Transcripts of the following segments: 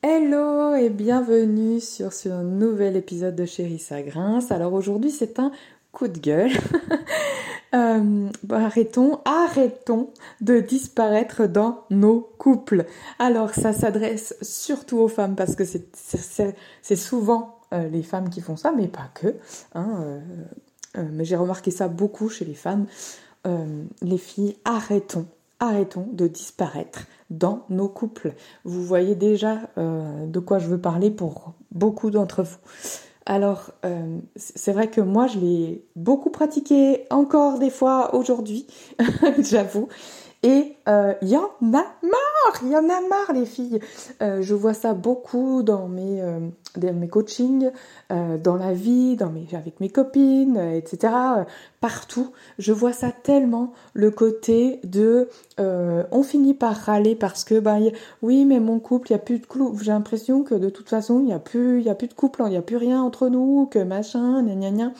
Hello et bienvenue sur ce nouvel épisode de Chérie ça grince. Alors aujourd'hui c'est un coup de gueule. Euh, arrêtons, arrêtons de disparaître dans nos couples. Alors ça s'adresse surtout aux femmes parce que c'est souvent euh, les femmes qui font ça, mais pas que. Hein, euh, mais j'ai remarqué ça beaucoup chez les femmes. les filles, arrêtons arrêtons de disparaître dans nos couples. Vous voyez déjà euh, de quoi je veux parler pour beaucoup d'entre vous. Alors, euh, c'est vrai que moi, je l'ai beaucoup pratiqué encore des fois aujourd'hui, j'avoue. Et euh, il y en a marre, il y en a marre les filles. Euh, je vois ça beaucoup dans mes, euh, mes coachings, dans la vie, dans mes, avec mes copines, etc. partout, je vois ça tellement le côté de, on finit par râler parce que bah oui mais mon couple, il y a plus de couple. J'ai l'impression que de toute façon il y a plus, y a plus de couple, il y a plus rien entre nous, que machin, gna gna.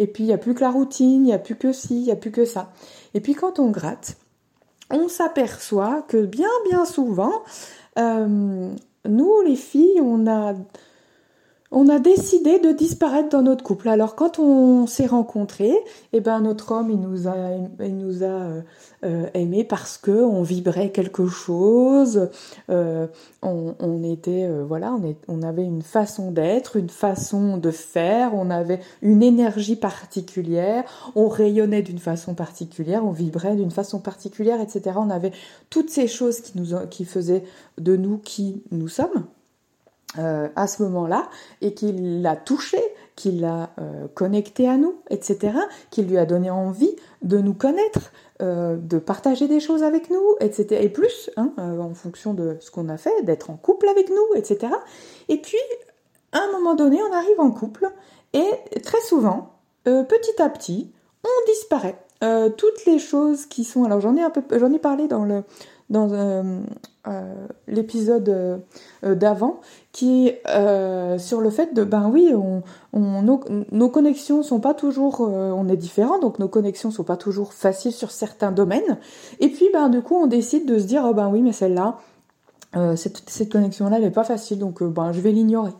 Et puis il y a plus que la routine, il y a plus que ci, il y a plus que ça. Et puis quand on gratte on s'aperçoit que bien bien souvent, euh, nous les filles, on a on a décidé de disparaître dans notre couple. Alors quand on s'est rencontrés, eh ben notre homme il nous a il euh, euh, aimé parce que on vibrait quelque chose, euh, on, on, était voilà on, est, on avait une façon d'être, une façon de faire, on avait une énergie particulière, on rayonnait d'une façon particulière, on vibrait d'une façon particulière, etc. On avait toutes ces choses qui faisaient de nous qui nous sommes. Euh, à ce moment-là et qu'il l'a touché, qu'il l'a euh, connecté à nous, etc., qu'il lui a donné envie de nous connaître, euh, de partager des choses avec nous, etc., et plus, hein, en fonction de ce qu'on a fait, d'être en couple avec nous, etc. Et puis, à un moment donné, on arrive en couple et très souvent, petit à petit, on disparaît. toutes les choses qui sont, alors j'en ai un peu, j'en ai parlé dans le dans l'épisode d'avant, qui est euh, sur le fait de ben oui nos, connexions sont pas toujours euh, on est différents donc nos connexions sont pas toujours faciles sur certains domaines. Et puis ben du coup on décide de se dire oh ben oui mais celle-là euh, cette, cette connexion là elle est pas facile donc ben je vais l'ignorer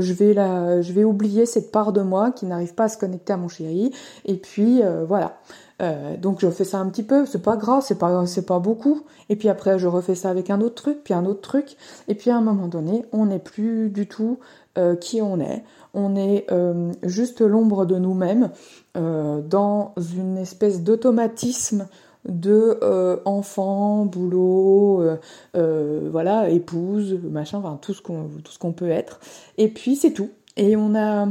je vais oublier cette part de moi qui n'arrive pas à se connecter à mon chéri et puis voilà euh, donc je fais ça un petit peu, c'est pas grave, c'est pas c'est pas beaucoup. Et puis après je refais ça avec un autre truc, puis un autre truc. Et puis à un moment donné, on n'est plus du tout euh, qui on est. On est euh, juste l'ombre de nous-mêmes dans une espèce d'automatisme de enfant, boulot, voilà, épouse, machin, enfin tout ce qu'on peut être. Et puis c'est tout. Et on a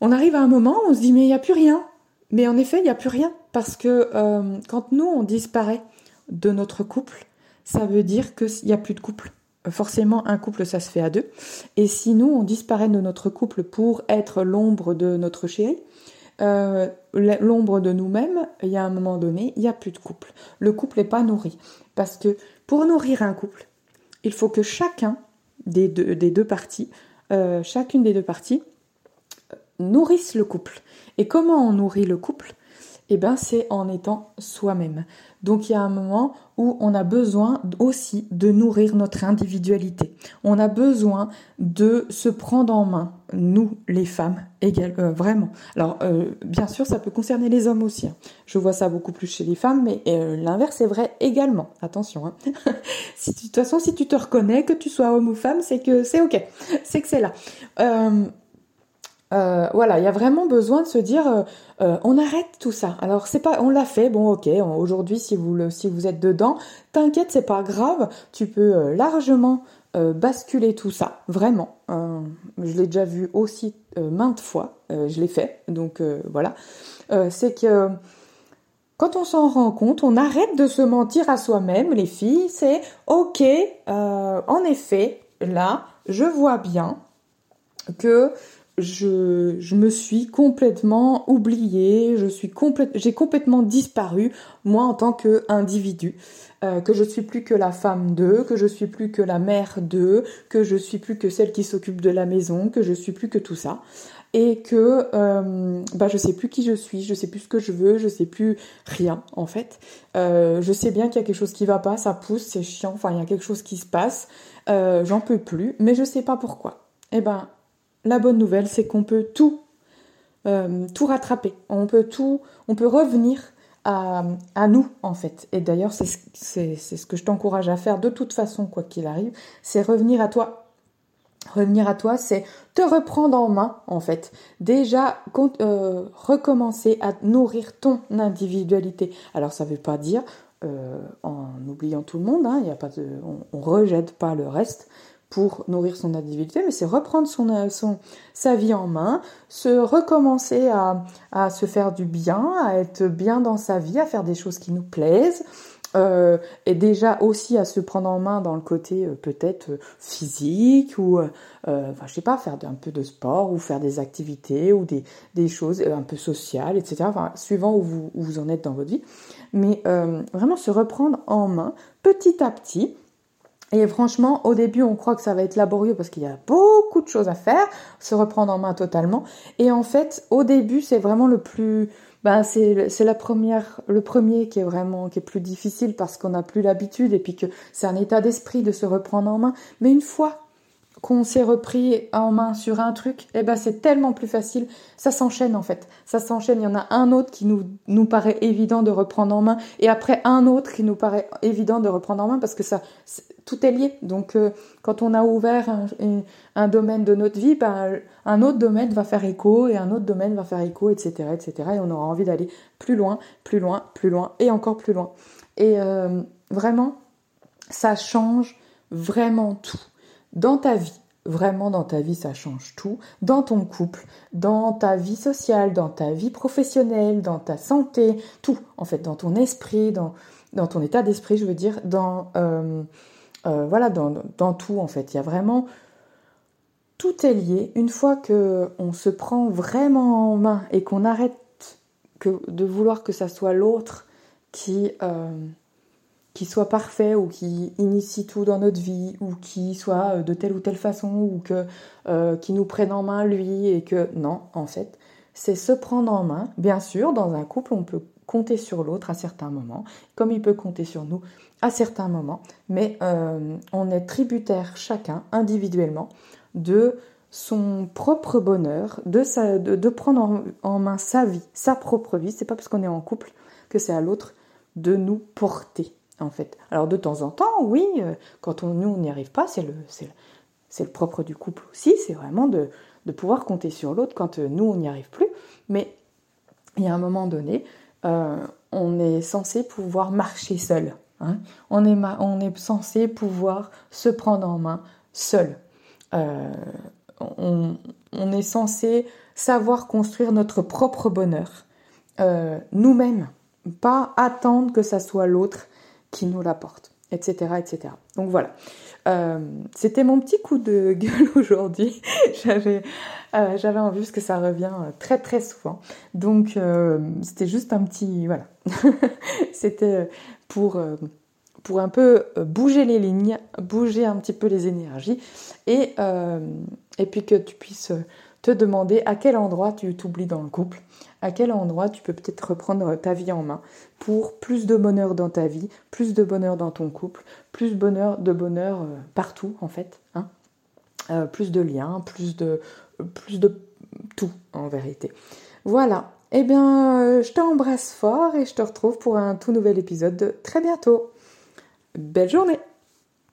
on arrive à un moment, on se dit mais il n'y a plus rien. Mais en effet, il n'y a plus rien parce que euh, quand nous, on disparaît de notre couple, ça veut dire qu'il n'y a plus de couple. Forcément, un couple, ça se fait à deux. Et si nous, on disparaît de notre couple pour être l'ombre de notre chéri, euh, l'ombre de nous-mêmes, il y a un moment donné, il n'y a plus de couple. Le couple n'est pas nourri. Parce que pour nourrir un couple, il faut que chacun des deux, des parties, euh, chacune des deux parties, nourrisse le couple. Et comment on nourrit le couple? Eh ben c'est en étant soi-même. Donc il y a un moment où on a besoin aussi de nourrir notre individualité. On a besoin de se prendre en main, nous les femmes, euh, vraiment. Alors euh, bien sûr ça peut concerner les hommes aussi. Hein. Je vois ça beaucoup plus chez les femmes, mais euh, l'inverse est vrai également. Attention. Hein. de toute façon si tu te reconnais, que tu sois homme ou femme, c'est que c'est ok, c'est que c'est là. Euh, voilà, il y a vraiment besoin de se dire, euh, euh, on arrête tout ça. Alors c'est pas, on l'a fait, bon ok. Aujourd'hui, si vous si vous êtes dedans, t'inquiète, c'est pas grave. Tu peux largement basculer tout ça, vraiment. je l'ai déjà vu aussi maintes fois. je l'ai fait, donc voilà. c'est que quand on s'en rend compte, on arrête de se mentir à soi-même, les filles. C'est ok. en effet, là, je vois bien que je, me suis complètement oubliée, je suis j'ai complètement disparu, moi en tant qu'individu, euh, que je suis plus que la femme d'eux, que je suis plus que la mère d'eux, que je suis plus que celle qui s'occupe de la maison, que je suis plus que tout ça. et que euh, bah, je sais plus qui je suis, je sais plus ce que je veux, je sais plus rien en fait. Euh, je sais bien qu'il y a quelque chose qui va pas, ça pousse, c'est chiant, enfin il y a quelque chose qui se passe, euh, j'en peux plus, mais je sais pas pourquoi. Eh ben, la bonne nouvelle, c'est qu'on peut tout, euh, tout rattraper. On peut tout, on peut revenir à, à nous en fait. Et d'ailleurs, c'est ce que je t'encourage à faire de toute façon, quoi qu'il arrive, c'est revenir à toi revenir à toi, c'est te reprendre en main, en fait. Déjà, euh, recommencer à nourrir ton individualité. Alors, ça ne veut pas dire, euh, en oubliant tout le monde, hein, y a pas de, on, ne rejette pas le reste pour nourrir son individualité, mais c'est reprendre son, son, sa vie en main, se recommencer à, à se faire du bien, à être bien dans sa vie, à faire des choses qui nous plaisent, euh, et déjà aussi à se prendre en main dans le côté euh, peut-être euh, physique ou je sais pas faire un peu de sport ou faire des activités ou des, des choses un peu sociales etc enfin suivant où vous, où vous en êtes dans votre vie. Mais vraiment se reprendre en main petit à petit et franchement, au début, on croit que ça va être laborieux parce qu'il y a beaucoup de choses à faire, se reprendre en main totalement. Et en fait, au début, c'est vraiment le plus, ben c'est c'est la première le premier qui est vraiment qui est plus difficile parce qu'on n'a plus l'habitude et puis que c'est un état d'esprit de se reprendre en main mais une fois qu'on s'est repris en main sur un truc, eh ben c'est tellement plus facile. Ça s'enchaîne en fait. Ça s'enchaîne. Il y en a un autre qui nous, paraît évident de reprendre en main, et après un autre qui nous paraît évident de reprendre en main parce que ça, tout est lié. Donc euh, quand on a ouvert un, un, domaine de notre vie, ben, un autre domaine va faire écho et un autre domaine va faire écho, etc., etc. Et on aura envie d'aller plus loin, plus loin, plus loin et encore plus loin. Et euh, vraiment, ça change vraiment tout dans ta vie, vraiment dans ta vie, ça change tout, dans ton couple, dans ta vie sociale, dans ta vie professionnelle, dans ta santé, tout, en fait, dans ton esprit, dans, ton état d'esprit, je veux dire, dans, euh, euh, voilà, dans, dans, tout, en fait. Il y a vraiment, tout est lié. Une fois que on se prend vraiment en main et qu'on arrête que, de vouloir que ça soit l'autre qui... Euh, qui soit parfait ou qui initie tout dans notre vie ou qui soit euh, de telle ou telle façon ou que euh, qui nous prenne en main lui et que non en fait c'est se prendre en main. Bien sûr dans un couple on peut compter sur l'autre à certains moments comme il peut compter sur nous à certains moments mais euh, on est tributaire chacun individuellement de son propre bonheur de, sa, de, prendre en, en, main sa vie sa propre vie. C'est pas parce qu'on est en couple que c'est à l'autre de nous porter en fait. Alors de temps en temps, oui, euh, quand on, nous on n'y arrive pas, c'est le, propre du couple aussi, c'est vraiment de, pouvoir compter sur l'autre quand euh, nous on n'y arrive plus. Mais il y a un moment donné, euh, on est censé pouvoir marcher seul. Hein. On, est censé pouvoir se prendre en main seul. on, est censé savoir construire notre propre bonheur nous-mêmes, pas attendre que ça soit l'autre qui nous l'apporte, etc., etc. Donc voilà. Euh, c'était mon petit coup de gueule aujourd'hui. j'avais, euh, j'avais envie parce que ça revient euh, très très souvent. Donc c'était juste un petit, voilà. c'était pour pour un peu bouger les lignes, bouger un petit peu les énergies et et puis que tu puisses te demander à quel endroit tu t'oublies dans le couple, à quel endroit tu peux peut-être reprendre ta vie en main pour plus de bonheur dans ta vie, plus de bonheur dans ton couple, plus de bonheur, de bonheur euh, partout en fait, hein euh, plus de liens, plus de, plus de tout en vérité. Voilà, eh bien euh, je t'embrasse fort et je te retrouve pour un tout nouvel épisode de très bientôt. Belle journée